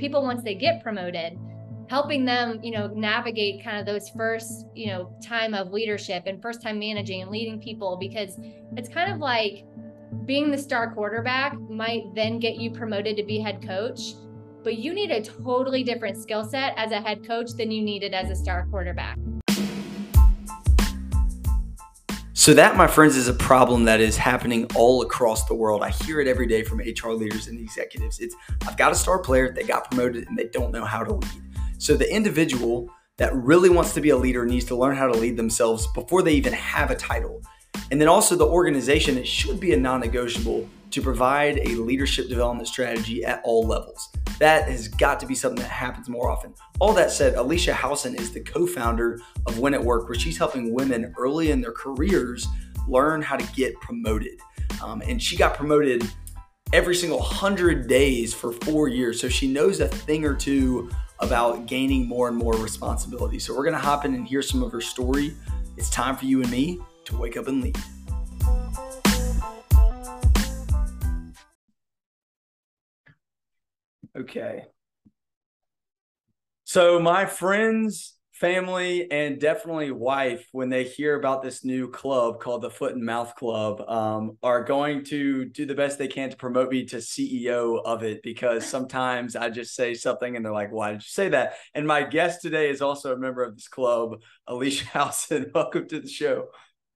people once they get promoted helping them you know navigate kind of those first you know time of leadership and first time managing and leading people because it's kind of like being the star quarterback might then get you promoted to be head coach but you need a totally different skill set as a head coach than you needed as a star quarterback so that my friends is a problem that is happening all across the world i hear it every day from hr leaders and executives it's i've got a star player they got promoted and they don't know how to lead so the individual that really wants to be a leader needs to learn how to lead themselves before they even have a title. And then also the organization, it should be a non negotiable to provide a leadership development strategy at all levels. That has got to be something that happens more often. All that said, Alicia Howson is the co founder of Win at Work, where she's helping women early in their careers learn how to get promoted. Um, and she got promoted every single 100 days for four years. So she knows a thing or two about gaining more and more responsibility. So we're going to hop in and hear some of her story. It's time for you and me to wake up and lead. Okay. So, my friends family and definitely wife when they hear about this new club called the foot and mouth club um, are going to do the best they can to promote me to ceo of it because sometimes i just say something and they're like why did you say that? And my guest today is also a member of this club alicia howson. Welcome to the show.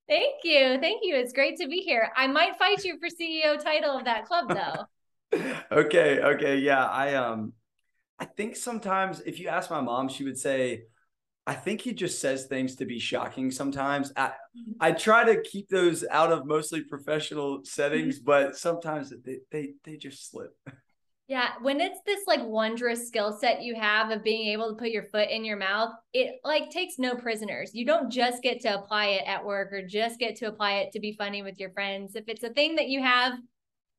Thank you. Thank you. It's great to be here. I might fight you for ceo title of that club though okay okay yeah i um i think sometimes if you ask my mom she would say I think he just says things to be shocking sometimes. I, mm-hmm. I try to keep those out of mostly professional settings, mm-hmm. but sometimes they, they, they just slip. Yeah, when it's this like wondrous skill set you have of being able to put your foot in your mouth, it like takes no prisoners. You don't just get to apply it at work or just get to apply it to be funny with your friends. If it's a thing that you have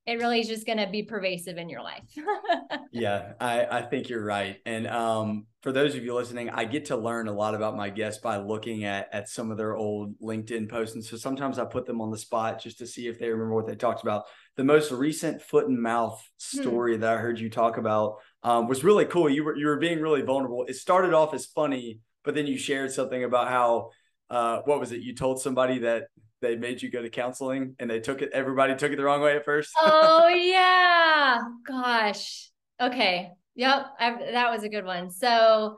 it really is just going to be pervasive in your life. yeah, I, I think you're right. And um, for those of you listening, I get to learn a lot about my guests by looking at, at some of their old LinkedIn posts. And so sometimes I put them on the spot just to see if they remember what they talked about. The most recent foot and mouth hmm. story hmm. that I heard you talk about um, was really cool. You were, you were being really vulnerable. It started off as funny, but then you shared something about how, uh, what was it? You told somebody that they made you go to counseling and they took it everybody took it the wrong way at first? Oh yeah. Gosh. Okay. Yep. I've, that was a good one. So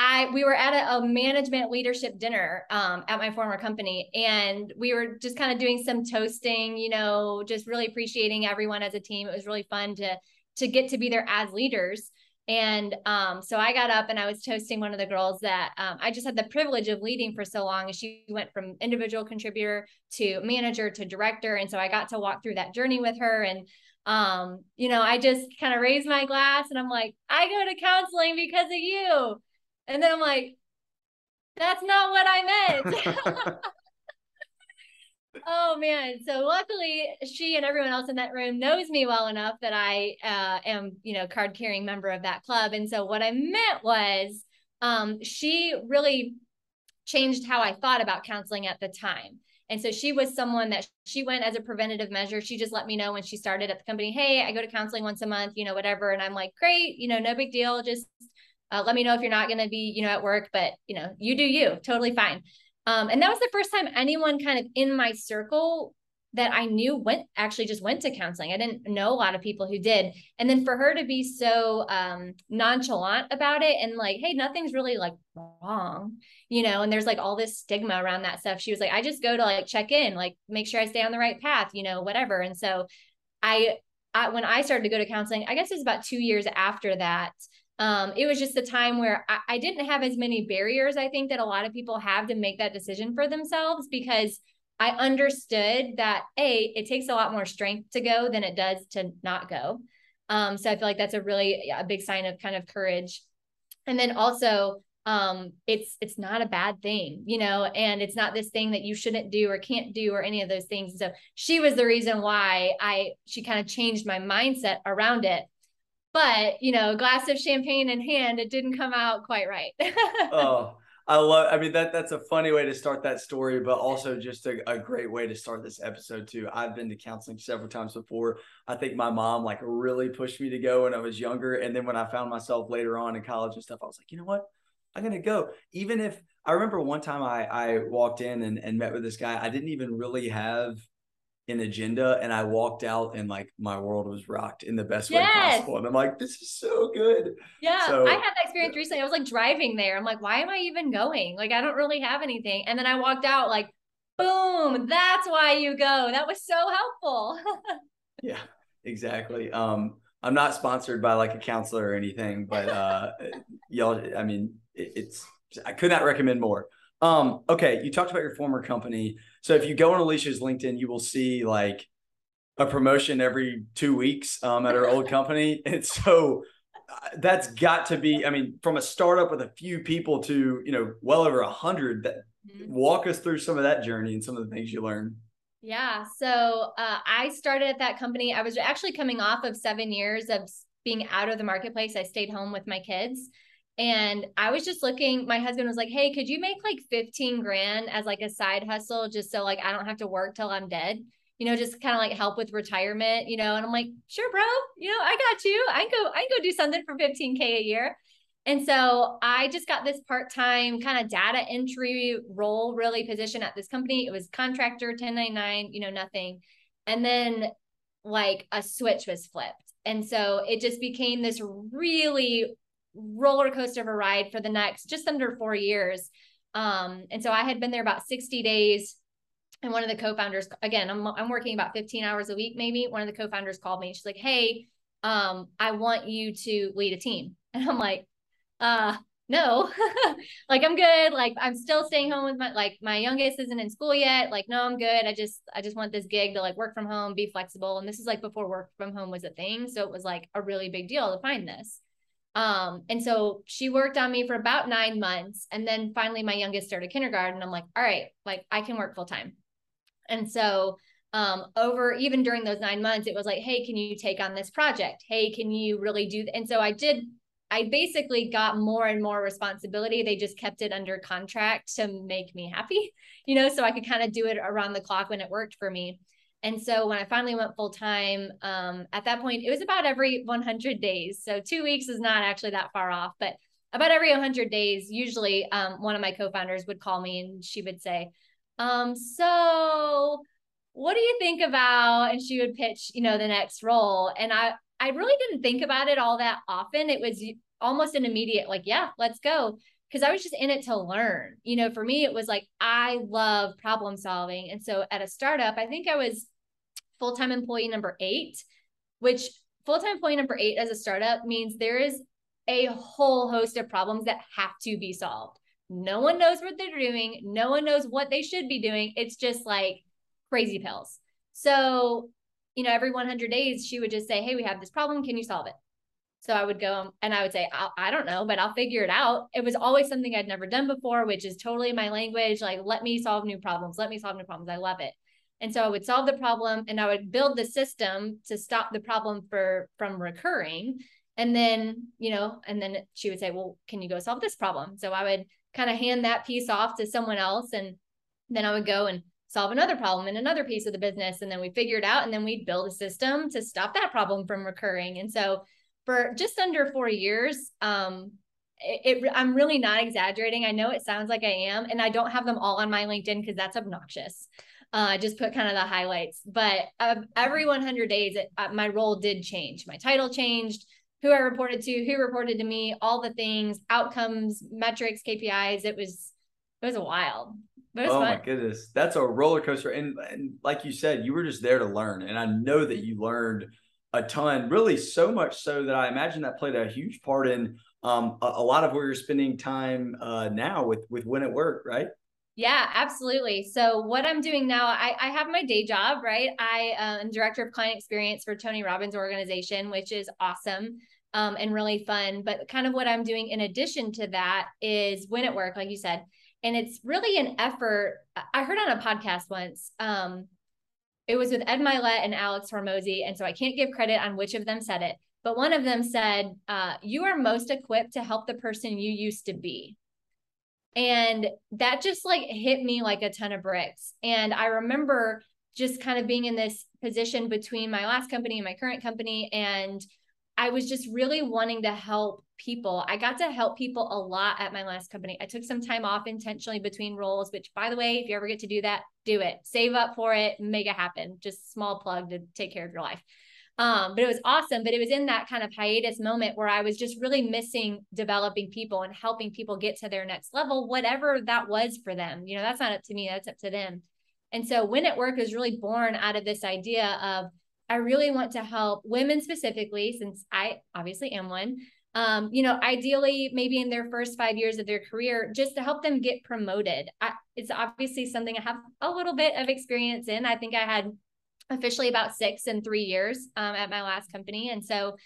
I we were at a, a management leadership dinner um, at my former company, and we were just kind of doing some toasting, you know, just really appreciating everyone as a team. It was really fun to to get to be there as leaders. And um, so I got up and I was toasting one of the girls that um, I just had the privilege of leading for so long. And she went from individual contributor to manager to director. And so I got to walk through that journey with her. And, um, you know, I just kind of raised my glass and I'm like, I go to counseling because of you. And then I'm like, that's not what I meant. Oh man. So luckily she and everyone else in that room knows me well enough that I uh, am, you know, card carrying member of that club. And so what I meant was um, she really changed how I thought about counseling at the time. And so she was someone that she went as a preventative measure. She just let me know when she started at the company, hey, I go to counseling once a month, you know, whatever. And I'm like, great, you know, no big deal. Just uh, let me know if you're not going to be, you know, at work, but you know, you do you, totally fine. Um, and that was the first time anyone kind of in my circle that I knew went actually just went to counseling. I didn't know a lot of people who did. And then for her to be so um, nonchalant about it and like, hey, nothing's really like wrong, you know, and there's like all this stigma around that stuff. She was like, I just go to like check in, like make sure I stay on the right path, you know, whatever. And so I, I when I started to go to counseling, I guess it was about two years after that um, it was just a time where I, I didn't have as many barriers, I think, that a lot of people have to make that decision for themselves because I understood that A, it takes a lot more strength to go than it does to not go. Um, so I feel like that's a really a big sign of kind of courage. And then also, um, it's it's not a bad thing, you know, and it's not this thing that you shouldn't do or can't do or any of those things. So she was the reason why I she kind of changed my mindset around it but you know glass of champagne in hand it didn't come out quite right oh I love. I mean that that's a funny way to start that story, but also just a, a great way to start this episode too. I've been to counseling several times before. I think my mom like really pushed me to go when I was younger, and then when I found myself later on in college and stuff, I was like, you know what, I'm gonna go. Even if I remember one time I I walked in and, and met with this guy, I didn't even really have an agenda and I walked out and like my world was rocked in the best yes. way possible. And I'm like, this is so good. Yeah. So, I had that experience yeah. recently. I was like driving there. I'm like, why am I even going? Like, I don't really have anything. And then I walked out like, boom, that's why you go. That was so helpful. yeah, exactly. Um, I'm not sponsored by like a counselor or anything, but uh y'all, I mean, it, it's I could not recommend more. Um, okay, you talked about your former company. So if you go on Alicia's LinkedIn, you will see like a promotion every two weeks um, at her old company. And so uh, that's got to be, I mean, from a startup with a few people to, you know, well over a hundred that mm-hmm. walk us through some of that journey and some of the things you learned. Yeah. So uh, I started at that company. I was actually coming off of seven years of being out of the marketplace. I stayed home with my kids. And I was just looking, my husband was like, Hey, could you make like 15 grand as like a side hustle just so like I don't have to work till I'm dead? You know, just kind of like help with retirement, you know. And I'm like, sure, bro, you know, I got you. I go, I go do something for 15K a year. And so I just got this part-time kind of data entry role really position at this company. It was contractor 1099, you know, nothing. And then like a switch was flipped. And so it just became this really roller coaster of a ride for the next just under four years. Um, and so I had been there about 60 days. And one of the co-founders, again, I'm, I'm working about 15 hours a week, maybe. One of the co-founders called me. She's like, Hey, um, I want you to lead a team. And I'm like, uh, no, like I'm good. Like I'm still staying home with my like my youngest isn't in school yet. Like, no, I'm good. I just I just want this gig to like work from home, be flexible. And this is like before work from home was a thing. So it was like a really big deal to find this. Um, and so she worked on me for about nine months. And then finally my youngest started kindergarten. I'm like, all right, like I can work full time. And so um, over even during those nine months, it was like, hey, can you take on this project? Hey, can you really do? Th-? And so I did, I basically got more and more responsibility. They just kept it under contract to make me happy, you know, so I could kind of do it around the clock when it worked for me. And so when I finally went full time, um, at that point, it was about every 100 days. So two weeks is not actually that far off, but about every 100 days, usually um, one of my co founders would call me and she would say, um, So what do you think about? And she would pitch, you know, the next role. And I, I really didn't think about it all that often. It was almost an immediate, like, yeah, let's go because I was just in it to learn. You know, for me, it was like I love problem solving. And so at a startup, I think I was full time employee number eight, which full time employee number eight as a startup means there is a whole host of problems that have to be solved. No one knows what they're doing, no one knows what they should be doing. It's just like crazy pills. So, you know, every 100 days, she would just say, Hey, we have this problem. Can you solve it? So I would go and I would say, I, I don't know, but I'll figure it out. It was always something I'd never done before, which is totally my language. Like, let me solve new problems. Let me solve new problems. I love it. And so I would solve the problem and I would build the system to stop the problem for from recurring. And then, you know, and then she would say, Well, can you go solve this problem? So I would kind of hand that piece off to someone else. And then I would go and solve another problem in another piece of the business. And then we figure it out and then we'd build a system to stop that problem from recurring. And so for just under four years. Um, it, it, I'm really not exaggerating. I know it sounds like I am, and I don't have them all on my LinkedIn because that's obnoxious. Uh, I just put kind of the highlights, but uh, every 100 days, it, uh, my role did change. My title changed, who I reported to, who reported to me, all the things, outcomes, metrics, KPIs. It was, it was a wild. Was oh fun. my goodness, that's a roller coaster. And, and like you said, you were just there to learn, and I know that you learned a ton, really so much so that I imagine that played a huge part in um, a, a, lot of where you're spending time uh, now with with Win at Work, right? Yeah, absolutely. So what I'm doing now, I, I have my day job, right? I uh, am director of client experience for Tony Robbins organization, which is awesome um, and really fun. But kind of what I'm doing in addition to that is Win at Work, like you said. And it's really an effort. I heard on a podcast once, um, it was with Ed Mylett and Alex Hormozi. And so I can't give credit on which of them said it, but one of them said, uh, You are most equipped to help the person you used to be. And that just like hit me like a ton of bricks. And I remember just kind of being in this position between my last company and my current company. And I was just really wanting to help people. I got to help people a lot at my last company. I took some time off intentionally between roles, which by the way, if you ever get to do that, do it. Save up for it, make it happen. Just small plug to take care of your life. Um, but it was awesome. But it was in that kind of hiatus moment where I was just really missing developing people and helping people get to their next level, whatever that was for them. You know, that's not up to me, that's up to them. And so Win at Work is really born out of this idea of I really want to help women specifically, since I obviously am one. Um, you know, ideally, maybe in their first five years of their career, just to help them get promoted. I, it's obviously something I have a little bit of experience in. I think I had officially about six and three years um, at my last company. And so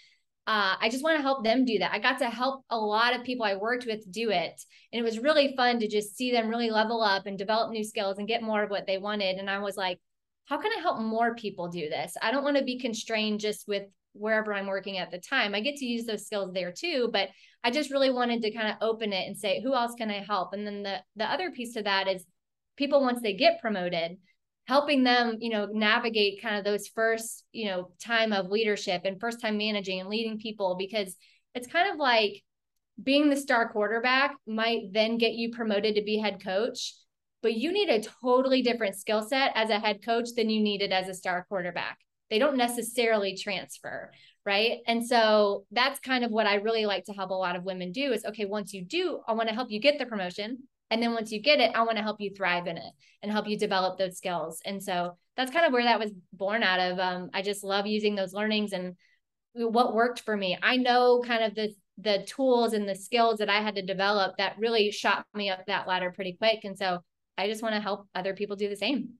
uh, I just want to help them do that. I got to help a lot of people I worked with do it. And it was really fun to just see them really level up and develop new skills and get more of what they wanted. And I was like, how can I help more people do this? I don't want to be constrained just with wherever I'm working at the time. I get to use those skills there too, but I just really wanted to kind of open it and say, who else can I help? And then the the other piece to that is people once they get promoted, helping them you know navigate kind of those first you know time of leadership and first time managing and leading people because it's kind of like being the star quarterback might then get you promoted to be head coach but you need a totally different skill set as a head coach than you needed as a star quarterback they don't necessarily transfer right and so that's kind of what i really like to help a lot of women do is okay once you do i want to help you get the promotion and then once you get it, I want to help you thrive in it and help you develop those skills. And so that's kind of where that was born out of. Um, I just love using those learnings and what worked for me. I know kind of the the tools and the skills that I had to develop that really shot me up that ladder pretty quick. And so I just want to help other people do the same.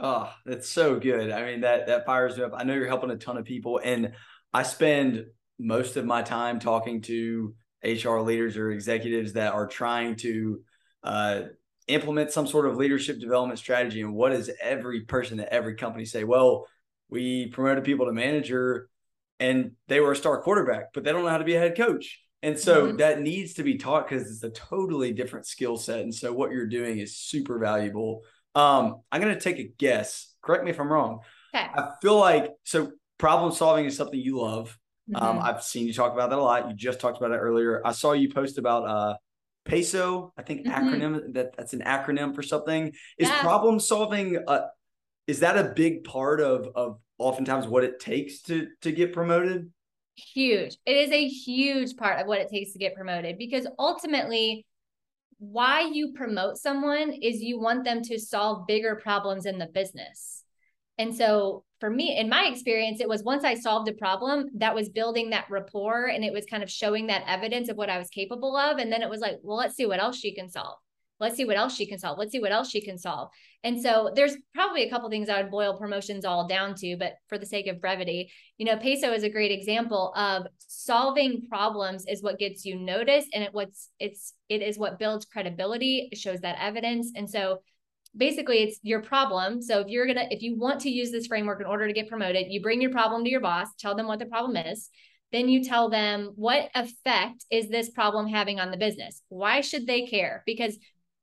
Oh, that's so good. I mean, that that fires me up. I know you're helping a ton of people, and I spend most of my time talking to HR leaders or executives that are trying to uh, implement some sort of leadership development strategy. And what does every person at every company say? Well, we promoted people to manager and they were a star quarterback, but they don't know how to be a head coach. And so mm-hmm. that needs to be taught because it's a totally different skill set. And so what you're doing is super valuable. Um, I'm going to take a guess. Correct me if I'm wrong. Okay. I feel like so problem solving is something you love. Um, mm-hmm. Um, I've seen you talk about that a lot. You just talked about it earlier. I saw you post about uh, PESO, I think mm-hmm. acronym that that's an acronym for something. Is yeah. problem solving uh, is that a big part of of oftentimes what it takes to to get promoted? Huge. It is a huge part of what it takes to get promoted because ultimately why you promote someone is you want them to solve bigger problems in the business. And so for me, in my experience, it was once I solved a problem that was building that rapport and it was kind of showing that evidence of what I was capable of. And then it was like, well, let's see what else she can solve. Let's see what else she can solve. Let's see what else she can solve. And so there's probably a couple things I would boil promotions all down to, but for the sake of brevity, you know, PESO is a great example of solving problems is what gets you noticed and it what's it's it is what builds credibility, it shows that evidence. And so basically it's your problem. So if you're to, if you want to use this framework in order to get promoted, you bring your problem to your boss, tell them what the problem is. Then you tell them what effect is this problem having on the business? Why should they care? Because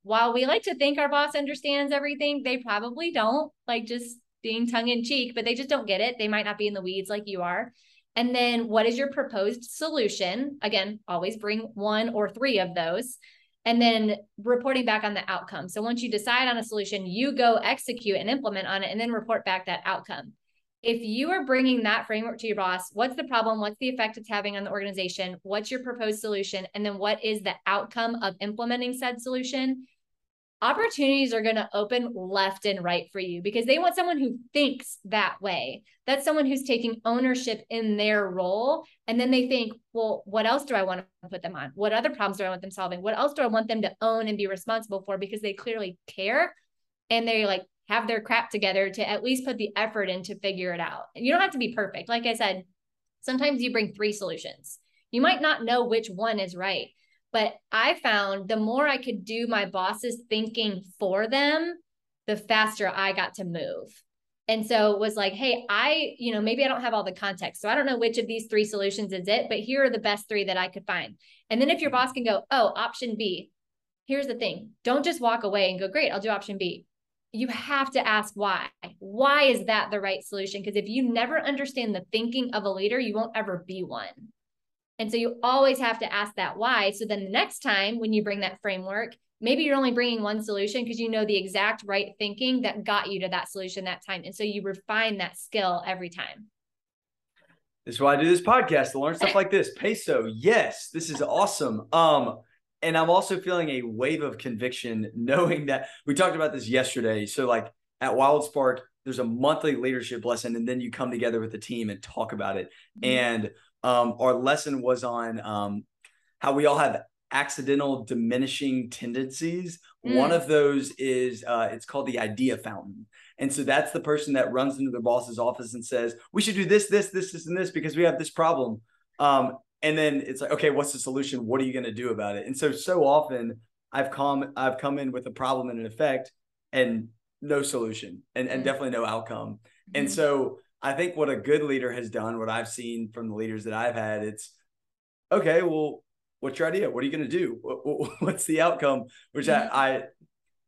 while we like to think our boss understands everything, they probably don't, like just being tongue in cheek, but they just don't get it. They might not be in the weeds like you are. And then what is your proposed solution? Again, always bring one or three of those and then reporting back on the outcome. So once you decide on a solution, you go execute and implement on it and then report back that outcome. If you are bringing that framework to your boss, what's the problem? What's the effect it's having on the organization? What's your proposed solution? And then what is the outcome of implementing said solution? Opportunities are going to open left and right for you because they want someone who thinks that way. That's someone who's taking ownership in their role. And then they think, well, what else do I want to put them on? What other problems do I want them solving? What else do I want them to own and be responsible for? Because they clearly care and they like have their crap together to at least put the effort in to figure it out. And you don't have to be perfect. Like I said, sometimes you bring three solutions. You might not know which one is right but I found the more I could do my boss's thinking for them, the faster I got to move. And so was like, hey, I, you know, maybe I don't have all the context. So I don't know which of these three solutions is it, but here are the best three that I could find. And then if your boss can go, oh, option B, here's the thing don't just walk away and go, great, I'll do option B. You have to ask why. Why is that the right solution? Because if you never understand the thinking of a leader, you won't ever be one. And so you always have to ask that why. So then the next time when you bring that framework, maybe you're only bringing one solution because you know the exact right thinking that got you to that solution that time. And so you refine that skill every time. This is why I do this podcast to learn stuff like this. Peso, yes, this is awesome. Um, and I'm also feeling a wave of conviction knowing that we talked about this yesterday. So, like at Wild Spark, there's a monthly leadership lesson, and then you come together with the team and talk about it. Mm-hmm. And um, our lesson was on um, how we all have accidental diminishing tendencies. Mm. One of those is uh, it's called the idea fountain. And so that's the person that runs into the boss's office and says, "We should do this, this, this, this, and this because we have this problem." Um, and then it's like, "Okay, what's the solution? What are you going to do about it?" And so so often I've come I've come in with a problem and an effect and no solution and, and mm. definitely no outcome. Mm-hmm. And so I think what a good leader has done, what I've seen from the leaders that I've had, it's okay, well, what's your idea? What are you going to do? What's the outcome? Which I, I,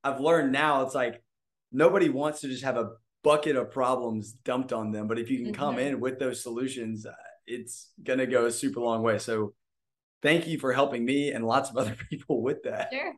I've learned now. It's like nobody wants to just have a bucket of problems dumped on them, but if you can come mm-hmm. in with those solutions, uh, it's going to go a super long way. So, thank you for helping me and lots of other people with that. Sure.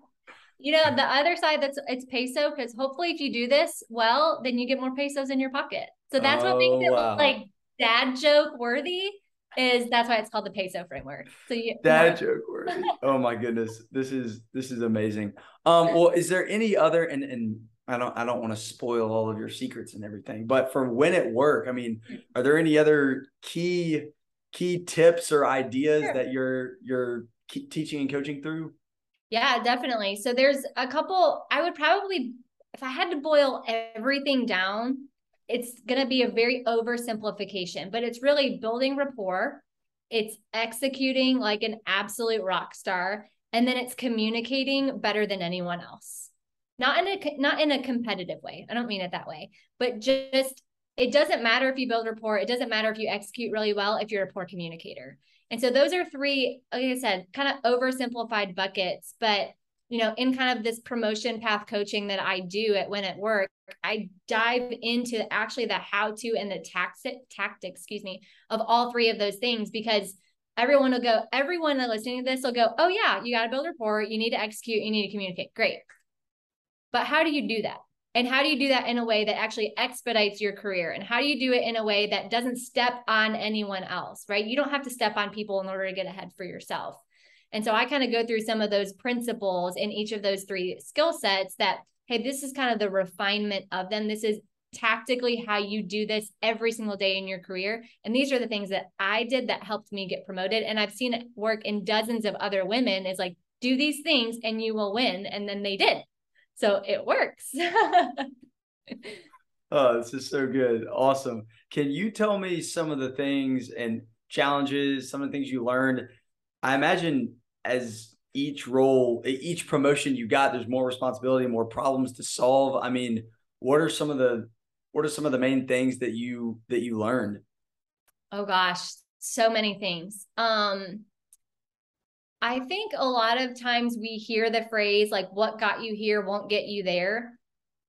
You know, the other side that's it's peso because hopefully if you do this well, then you get more pesos in your pocket. So that's oh, what makes it wow. like dad joke worthy is that's why it's called the peso framework. So you dad joke worthy. oh my goodness. This is this is amazing. Um well is there any other and and I don't I don't want to spoil all of your secrets and everything, but for Win at Work, I mean, are there any other key key tips or ideas sure. that you're you're teaching and coaching through? Yeah, definitely. So there's a couple I would probably if I had to boil everything down, it's going to be a very oversimplification, but it's really building rapport. It's executing like an absolute rock star, and then it's communicating better than anyone else. Not in a not in a competitive way. I don't mean it that way, but just it doesn't matter if you build rapport. It doesn't matter if you execute really well if you're a poor communicator. And so those are three, like I said, kind of oversimplified buckets, but you know, in kind of this promotion path coaching that I do at Win at Work, I dive into actually the how to and the tactic, tactic, excuse me, of all three of those things because everyone will go, everyone that listening to this will go, oh yeah, you got to build rapport, you need to execute, you need to communicate. Great. But how do you do that? And how do you do that in a way that actually expedites your career? And how do you do it in a way that doesn't step on anyone else, right? You don't have to step on people in order to get ahead for yourself. And so I kind of go through some of those principles in each of those three skill sets that, hey, this is kind of the refinement of them. This is tactically how you do this every single day in your career. And these are the things that I did that helped me get promoted. And I've seen it work in dozens of other women is like, do these things and you will win. And then they did. So it works. oh, this is so good. Awesome. Can you tell me some of the things and challenges, some of the things you learned? I imagine as each role, each promotion you got, there's more responsibility, more problems to solve. I mean, what are some of the what are some of the main things that you that you learned? Oh gosh, so many things. Um I think a lot of times we hear the phrase like what got you here won't get you there.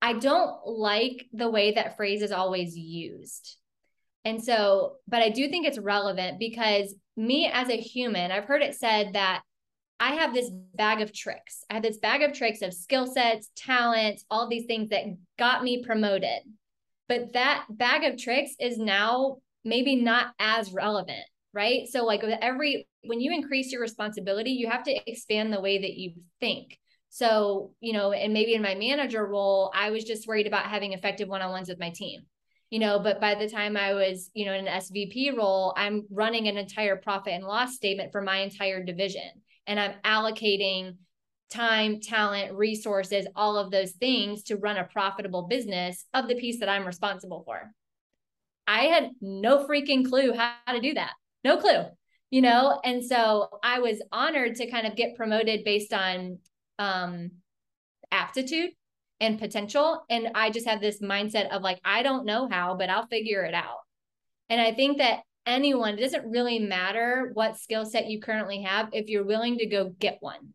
I don't like the way that phrase is always used. And so, but I do think it's relevant because me as a human, I've heard it said that I have this bag of tricks. I have this bag of tricks of skill sets, talents, all these things that got me promoted. But that bag of tricks is now maybe not as relevant, right? So, like with every, when you increase your responsibility, you have to expand the way that you think. So, you know, and maybe in my manager role, I was just worried about having effective one on ones with my team you know but by the time i was you know in an svp role i'm running an entire profit and loss statement for my entire division and I'm allocating time, talent, resources, all of those things to run a profitable business of the piece that I'm responsible for. I had no freaking clue how to do that. No clue, you know? And so I was honored to kind of get promoted based on um, aptitude and potential. And I just have this mindset of like, I don't know how, but I'll figure it out. And I think that anyone, it doesn't really matter what skill set you currently have if you're willing to go get one.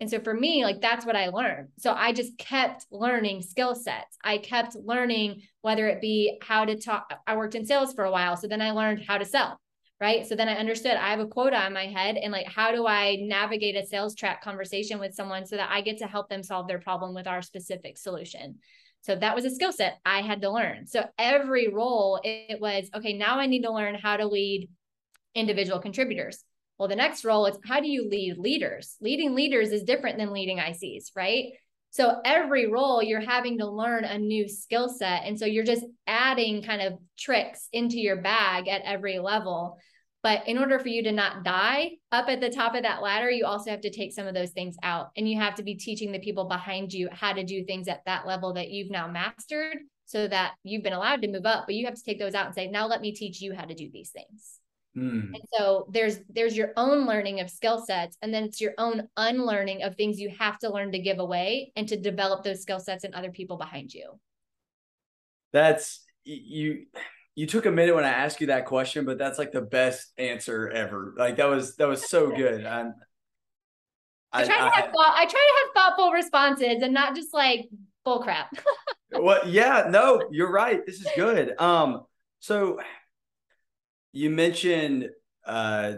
And so for me, like that's what I learned. So I just kept learning skill sets. I kept learning whether it be how to talk. I worked in sales for a while. So then I learned how to sell. Right. So then I understood I have a quota on my head and like, how do I navigate a sales track conversation with someone so that I get to help them solve their problem with our specific solution? So that was a skill set I had to learn. So every role, it was okay, now I need to learn how to lead individual contributors. Well, the next role is how do you lead leaders? Leading leaders is different than leading ICs, right? So every role you're having to learn a new skill set. And so you're just adding kind of tricks into your bag at every level. But in order for you to not die up at the top of that ladder, you also have to take some of those things out. And you have to be teaching the people behind you how to do things at that level that you've now mastered so that you've been allowed to move up. But you have to take those out and say, now let me teach you how to do these things. Mm. And so there's there's your own learning of skill sets and then it's your own unlearning of things you have to learn to give away and to develop those skill sets in other people behind you. That's you you took a minute when I asked you that question, but that's like the best answer ever. Like that was that was so good. I'm, I, I try to I, have thought, I try to have thoughtful responses and not just like bull crap. well, yeah, no, you're right. This is good. Um, so you mentioned uh,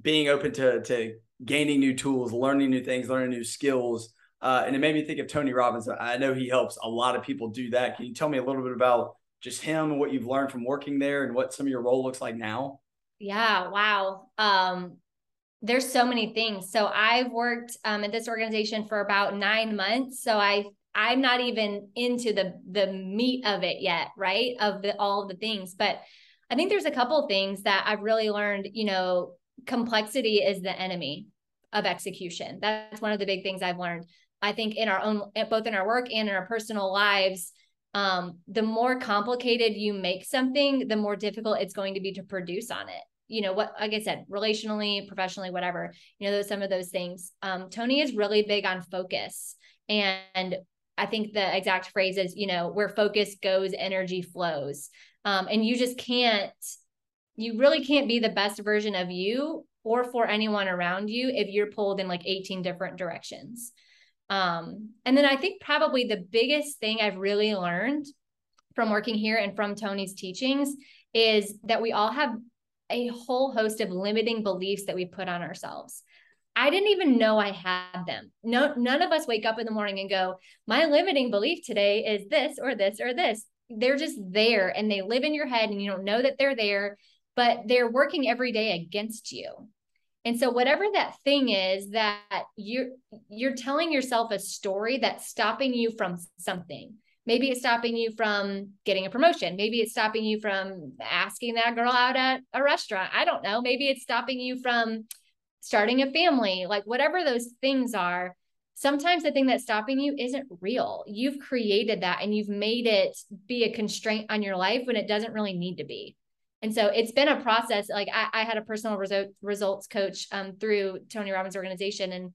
being open to to gaining new tools, learning new things, learning new skills. Uh, and it made me think of Tony Robbins. I know he helps a lot of people do that. Can you tell me a little bit about just him and what you've learned from working there and what some of your role looks like now? Yeah, wow. Um, there's so many things. So I've worked um, at this organization for about nine months. So I I'm not even into the the meat of it yet, right? Of the all of the things, but I think there's a couple things that I've really learned, you know, complexity is the enemy of execution. That's one of the big things I've learned. I think in our own both in our work and in our personal lives, um, the more complicated you make something, the more difficult it's going to be to produce on it. You know what, like I said, relationally, professionally, whatever. You know, those some of those things. Um, Tony is really big on focus, and I think the exact phrase is, you know, where focus goes, energy flows. Um, and you just can't, you really can't be the best version of you or for anyone around you if you're pulled in like 18 different directions. Um, and then I think probably the biggest thing I've really learned from working here and from Tony's teachings is that we all have a whole host of limiting beliefs that we put on ourselves. I didn't even know I had them. No, none of us wake up in the morning and go, my limiting belief today is this or this or this they're just there and they live in your head and you don't know that they're there, but they're working every day against you. And so whatever that thing is that you're you're telling yourself a story that's stopping you from something. Maybe it's stopping you from getting a promotion. Maybe it's stopping you from asking that girl out at a restaurant. I don't know. Maybe it's stopping you from starting a family. Like whatever those things are, sometimes the thing that's stopping you isn't real. You've created that and you've made it be a constraint on your life when it doesn't really need to be. And so it's been a process. Like I, I had a personal result, results coach um, through Tony Robbins organization. And,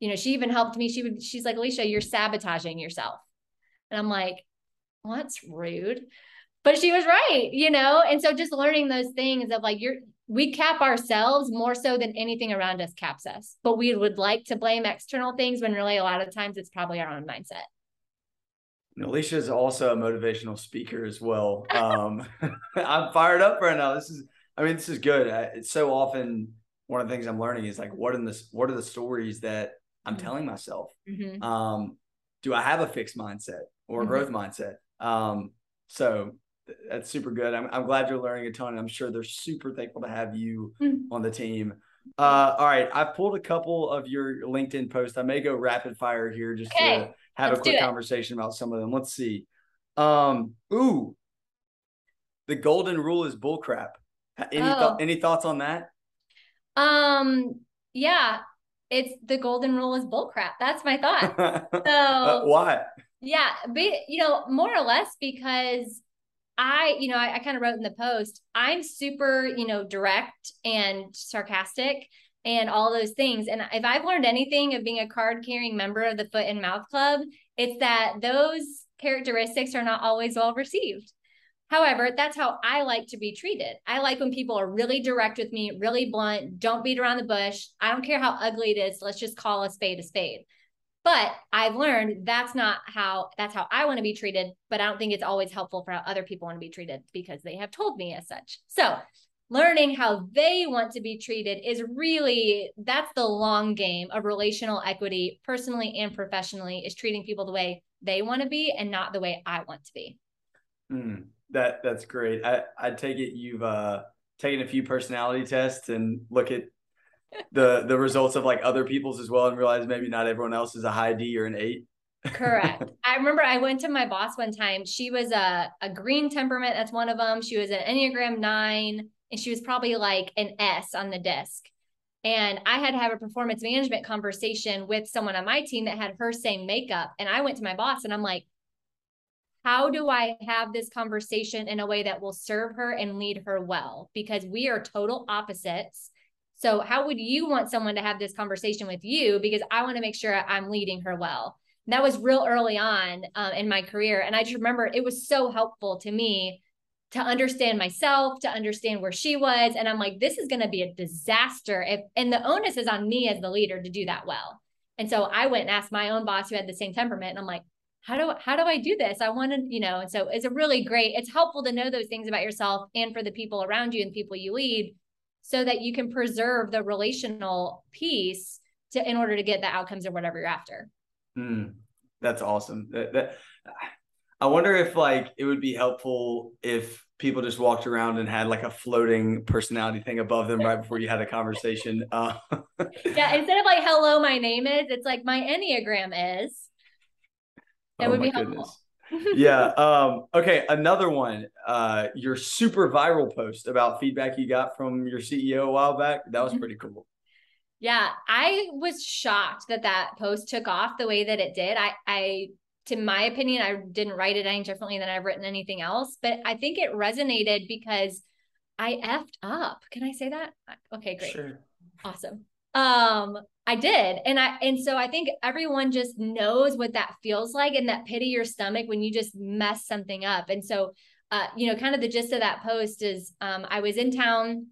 you know, she even helped me. She would, she's like, Alicia, you're sabotaging yourself. And I'm like, well, that's rude. But she was right, you know? And so just learning those things of like, you're, we cap ourselves more so than anything around us caps us. But we would like to blame external things when really a lot of times it's probably our own mindset. Alicia is also a motivational speaker as well. Um, I'm fired up right now. This is, I mean, this is good. I, it's so often one of the things I'm learning is like, what in this, what are the stories that I'm mm-hmm. telling myself? Mm-hmm. Um, do I have a fixed mindset or a mm-hmm. growth mindset? Um, so that's super good. I'm, I'm glad you're learning a ton. I'm sure they're super thankful to have you mm-hmm. on the team. Uh, all right, I've pulled a couple of your LinkedIn posts. I may go rapid fire here just okay. to have Let's a quick conversation about some of them. Let's see. Um, ooh, the golden rule is bullcrap. Any oh. th- any thoughts on that? Um, yeah, it's the golden rule is bullcrap. That's my thought. So uh, why? Yeah, but you know, more or less because I, you know, I, I kind of wrote in the post, I'm super, you know, direct and sarcastic and all those things. And if I've learned anything of being a card carrying member of the Foot and Mouth Club, it's that those characteristics are not always well received. However, that's how I like to be treated. I like when people are really direct with me, really blunt, don't beat around the bush. I don't care how ugly it is. Let's just call a spade a spade. But I've learned that's not how that's how I want to be treated, but I don't think it's always helpful for how other people want to be treated because they have told me as such. So, learning how they want to be treated is really that's the long game of relational equity personally and professionally is treating people the way they want to be and not the way I want to be. Mm. That that's great. I I take it you've uh taken a few personality tests and look at the the results of like other people's as well and realize maybe not everyone else is a high D or an eight. Correct. I remember I went to my boss one time. She was a a green temperament. That's one of them. She was an Enneagram nine, and she was probably like an S on the disc. And I had to have a performance management conversation with someone on my team that had her same makeup. And I went to my boss and I'm like, how do I have this conversation in a way that will serve her and lead her well? Because we are total opposites. So, how would you want someone to have this conversation with you? Because I want to make sure I'm leading her well. And that was real early on um, in my career. And I just remember it was so helpful to me to understand myself, to understand where she was. And I'm like, this is going to be a disaster. If, and the onus is on me as the leader to do that well. And so I went and asked my own boss who had the same temperament. And I'm like, how do how do I do this? I want to, you know, and so it's a really great, it's helpful to know those things about yourself and for the people around you and people you lead so that you can preserve the relational piece to in order to get the outcomes or whatever you're after. Mm, that's awesome. That, that, I wonder if like it would be helpful if people just walked around and had like a floating personality thing above them right before you had a conversation. Uh, yeah, instead of like "Hello, my name is," it's like "My enneagram is." That oh would be helpful. Yeah. Um, okay. Another one. Uh, your super viral post about feedback you got from your CEO a while back. That was mm-hmm. pretty cool. Yeah, I was shocked that that post took off the way that it did. I, I, to my opinion, I didn't write it any differently than I've written anything else, but I think it resonated because I effed up. Can I say that? Okay, great. Sure. Awesome. Um, I did. And I and so I think everyone just knows what that feels like and that pit of your stomach when you just mess something up. And so uh, you know, kind of the gist of that post is um, I was in town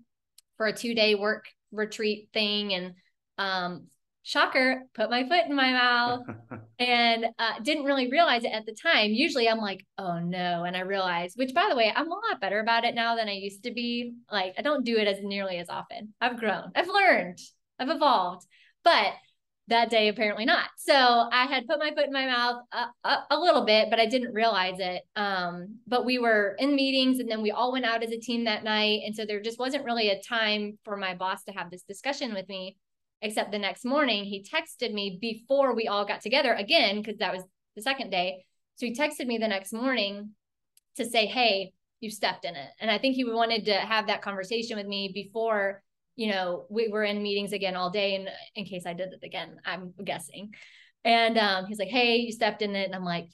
for a two-day work retreat thing and um shocker, put my foot in my mouth and uh, didn't really realize it at the time. Usually I'm like, oh no. And I realized, which by the way, I'm a lot better about it now than I used to be. Like, I don't do it as nearly as often. I've grown, I've learned, I've evolved but that day apparently not. So i had put my foot in my mouth a, a, a, little bit but i didn't realize it. Um, but we were in meetings and then we all went out as a team that night. And so there just wasn't really a time for my boss to have this discussion with me except the next morning he texted me before we all got together again because that was the second day. So he texted me the next morning to say hey you stepped in it. And i think he wanted to have that conversation with me before you know, we were in meetings again all day. And in case I did it again, I'm guessing. And um, he's like, Hey, you stepped in it. And I'm like,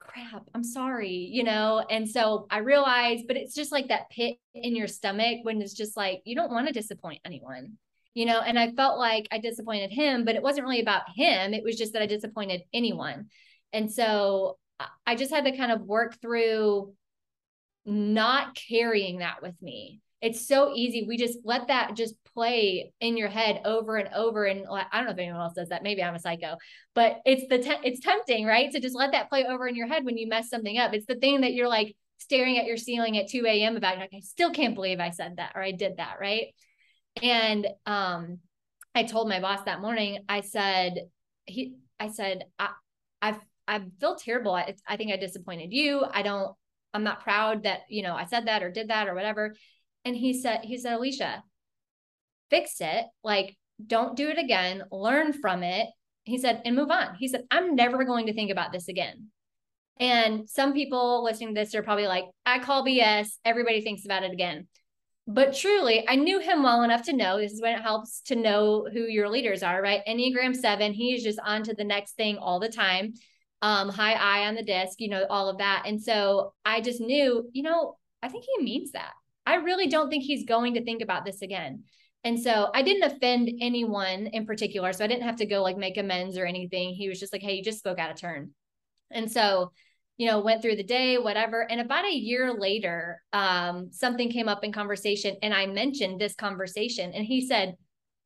crap, I'm sorry, you know? And so I realized, but it's just like that pit in your stomach when it's just like, you don't want to disappoint anyone, you know? And I felt like I disappointed him, but it wasn't really about him. It was just that I disappointed anyone. And so I just had to kind of work through not carrying that with me it's so easy. We just let that just play in your head over and over. And I don't know if anyone else does that. Maybe I'm a psycho, but it's the te- it's tempting, right? To just let that play over in your head when you mess something up. It's the thing that you're like staring at your ceiling at 2 a.m. about. You're like, I still can't believe I said that or I did that, right? And um, I told my boss that morning. I said he. I said I I I feel terrible. I, I think I disappointed you. I don't. I'm not proud that you know I said that or did that or whatever. And he said, he said, Alicia, fix it. Like, don't do it again. Learn from it. He said, and move on. He said, I'm never going to think about this again. And some people listening to this are probably like, I call BS. Everybody thinks about it again. But truly, I knew him well enough to know this is when it helps to know who your leaders are, right? Enneagram seven, he's just on to the next thing all the time. Um, high I on the disc, you know, all of that. And so I just knew, you know, I think he means that. I really don't think he's going to think about this again. And so I didn't offend anyone in particular. So I didn't have to go like make amends or anything. He was just like, hey, you just spoke out of turn. And so you know, went through the day, whatever. And about a year later, um, something came up in conversation and I mentioned this conversation and he said,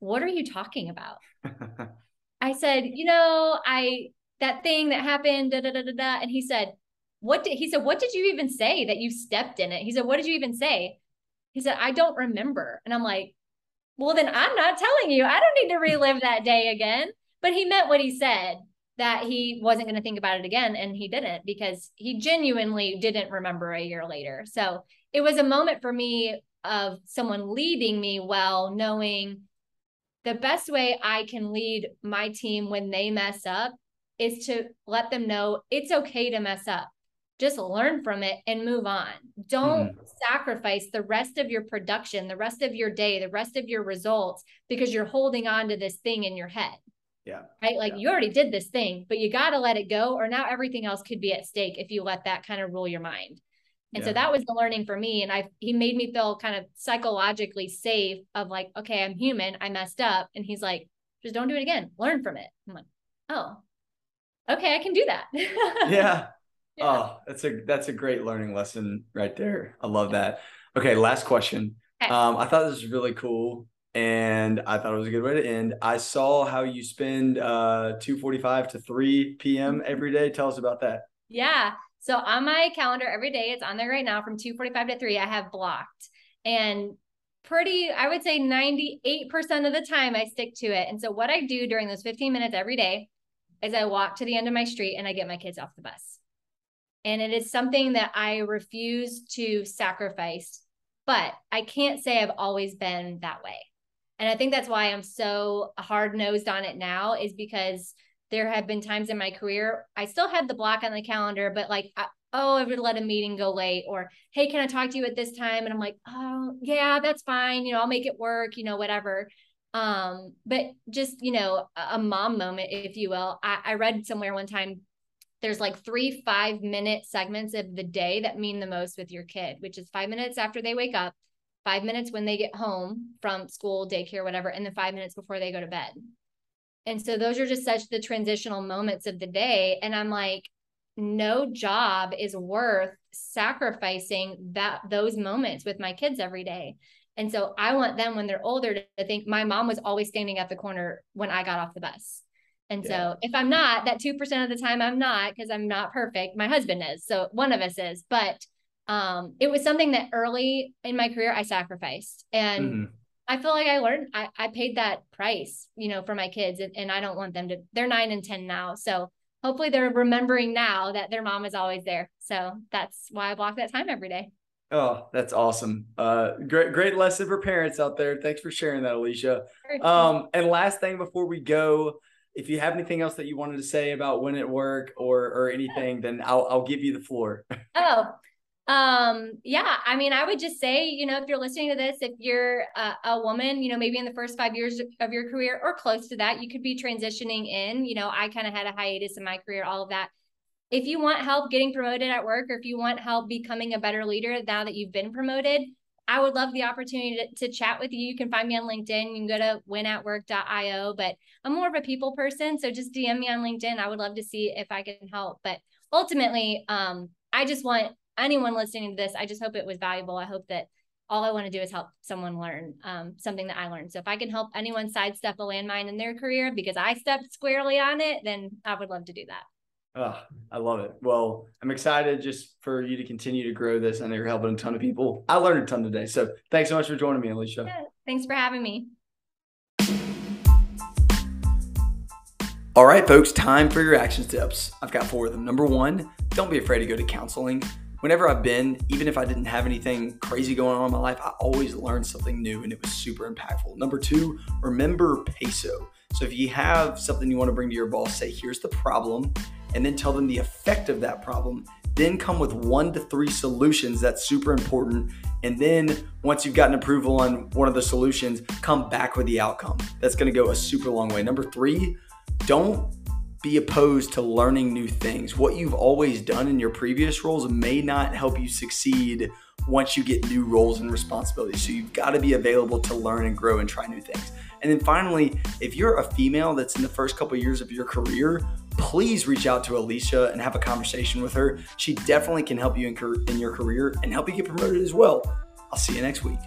What are you talking about? I said, You know, I, that thing that happened, da, da, da, da, da. And he said, What did, he said, What did you even say that you stepped in it? He said, What did you even say? He said, I don't remember. And I'm like, Well, then I'm not telling you. I don't need to relive that day again. But he meant what he said that he wasn't going to think about it again and he didn't because he genuinely didn't remember a year later so it was a moment for me of someone leading me well knowing the best way i can lead my team when they mess up is to let them know it's okay to mess up just learn from it and move on don't mm. sacrifice the rest of your production the rest of your day the rest of your results because you're holding on to this thing in your head yeah. Right. Like yeah. you already did this thing, but you got to let it go, or now everything else could be at stake if you let that kind of rule your mind. And yeah. so that was the learning for me. And I, he made me feel kind of psychologically safe of like, okay, I'm human. I messed up. And he's like, just don't do it again. Learn from it. I'm like, oh, okay, I can do that. yeah. Yeah. Oh, that's a, that's a great learning lesson right there. I love that. Okay. Last question. Okay. Um, I thought this was really cool and I thought it was a good way to end. I saw how you spend uh 2:45 to 3 p.m. Mm-hmm. every day. Tell us about that. Yeah. So on my calendar every day, it's on there right now from 2:45 to 3. I have blocked. And pretty I would say 98% of the time I stick to it. And so what I do during those 15 minutes every day is I walk to the end of my street and I get my kids off the bus. And it is something that I refuse to sacrifice, but I can't say I've always been that way. And I think that's why I'm so hard nosed on it now, is because there have been times in my career I still had the block on the calendar, but like, oh, I would let a meeting go late, or hey, can I talk to you at this time? And I'm like, oh, yeah, that's fine. You know, I'll make it work, you know, whatever. Um, but just, you know, a mom moment, if you will. I, I read somewhere one time there's like three five minute segments of the day that mean the most with your kid, which is five minutes after they wake up, five minutes when they get home from school, daycare, whatever, and then five minutes before they go to bed. And so those are just such the transitional moments of the day. And I'm like, no job is worth sacrificing that those moments with my kids every day. And so I want them when they're older to think my mom was always standing at the corner when I got off the bus. And yeah. so if I'm not, that 2% of the time I'm not because I'm not perfect. My husband is. So one of us is. But um, it was something that early in my career I sacrificed. And mm-hmm. I feel like I learned, I, I paid that price, you know, for my kids. And, and I don't want them to, they're nine and 10 now. So hopefully they're remembering now that their mom is always there. So that's why I block that time every day. Oh, that's awesome. Uh, great, great lesson for parents out there. Thanks for sharing that, Alicia. Um, and last thing before we go, if you have anything else that you wanted to say about Win at Work or or anything, then I'll I'll give you the floor. oh, um yeah i mean i would just say you know if you're listening to this if you're a, a, woman you know maybe in the first five years of your career or close to that you could be transitioning in you know i kind of had a hiatus in my career all of that if you want help getting promoted at work or if you want help becoming a better leader now that you've been promoted i would love the opportunity to, to chat with you you can find me on linkedin you can go to winatwork.io but i'm more of a people person so just dm me on linkedin i would love to see if i can help but ultimately um i just want anyone listening to this, I just hope it was valuable. I hope that all I want to do is help someone learn um, something that I learned. So if I can help anyone sidestep a landmine in their career because I stepped squarely on it, then I would love to do that. Oh, I love it. Well, I'm excited just for you to continue to grow this. I know you're helping a ton of people. I learned a ton today. So thanks so much for joining me, Alicia. Yeah, thanks for having me. All right, folks, time for your action steps. I've got four of them. Number one, don't be afraid to go to counseling whenever I've been, even if I didn't have anything crazy going on in my life, I always learned something new and it was super impactful. Number two, remember peso. So if you have something you want to bring to your boss, say, here's the problem, and then tell them the effect of that problem. Then come with one to three solutions. That's super important. And then once you've gotten approval on one of the solutions, come back with the outcome. That's to go a super long way. Number three, don't be opposed to learning new things. What you've always done in your previous roles may not help you succeed once you get new roles and responsibilities. So you've got to be available to learn and grow and try new things. And then finally, if you're a female that's in the first couple of years of your career, please reach out to Alicia and have a conversation with her. She definitely can help you in, in your career and help you get promoted as well. I'll see you next week.